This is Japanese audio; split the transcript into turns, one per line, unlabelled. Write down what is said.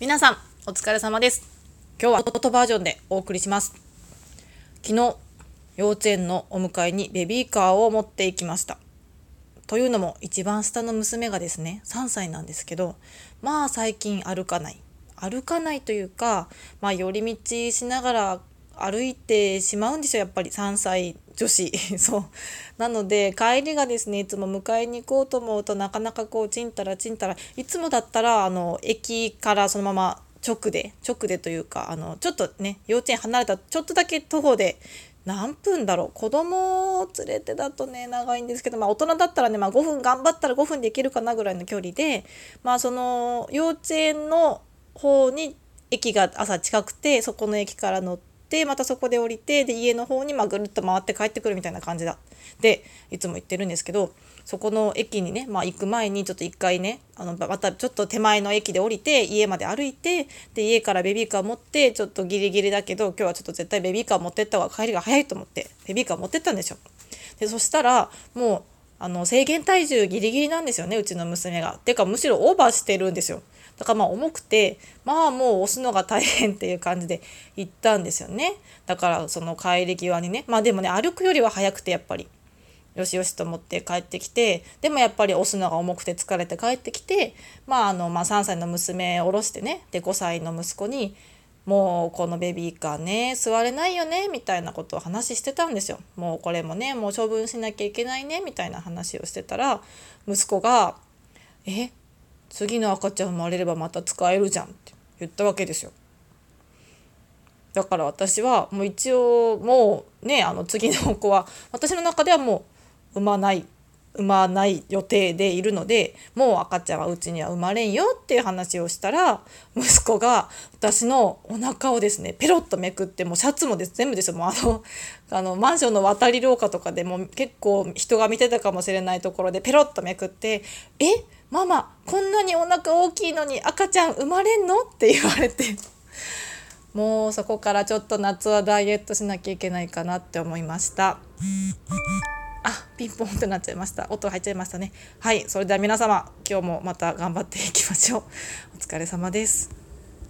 皆さんお疲れ様です。今日はトバージョンでお送りします。昨日幼稚園のお迎えにベビーカーを持っていきました。というのも一番下の娘がですね3歳なんですけどまあ最近歩かない。歩かないというかまあ寄り道しながら歩いてしまうんですよやっぱり。3歳女子。そう。なので帰りがですねいつも迎えに行こうと思うとなかなかこうちんたらちんたらいつもだったらあの駅からそのまま直で直でというかあのちょっとね幼稚園離れたちょっとだけ徒歩で何分だろう。子供を連れてだとね長いんですけど、まあ、大人だったらね、まあ、5分頑張ったら5分で行けるかなぐらいの距離で、まあ、その幼稚園の方に駅が朝近くてそこの駅から乗って。ってまたそこで降りてで家の方にまぐるっと回って帰ってくるみたいな感じだでいつも言ってるんですけどそこの駅にね、まあ、行く前にちょっと一回ねあのまたちょっと手前の駅で降りて家まで歩いてで家からベビーカー持ってちょっとギリギリだけど今日はちょっと絶対ベビーカー持ってった方が帰りが早いと思ってベビーカー持ってったんですよ。でそしたらもうあの制限体重ギリギリなんですよねうちの娘が。てかむしろオーバーしてるんですよ。だからまあ重くてまあもう押すのが大変っていう感じで行ったんですよね。だからその帰り際にね。まあでもね歩くよりは早くてやっぱり。よしよしと思って帰ってきてでもやっぱり押すのが重くて疲れて帰ってきてまああの、まあ、3歳の娘を下ろしてねで5歳の息子にもうこのベビーカーね座れないよねみたいなことを話してたんですよ。もうこれもねもう処分しなきゃいけないねみたいな話をしてたら息子が「え次の赤ちゃん生まれればまた使えるじゃんって言ったわけですよ。だから私はもう一応もうねあの次の子は私の中ではもう産まない産まない予定でいるのでもう赤ちゃんはうちには生まれんよっていう話をしたら息子が私のお腹をですねペロッとめくってもうシャツもです全部ですよもうあの あのマンションの渡り廊下とかでも結構人が見てたかもしれないところでペロッとめくって「えママこんなにお腹大きいのに赤ちゃん生まれんの?」って言われて。もうそこからちょっと夏はダイエットしなきゃいけないかなって思いました。あピンポンってなっちゃいました。音入っちゃいましたね。はいそれでは皆様今日もまた頑張っていきましょう。お疲れ様です。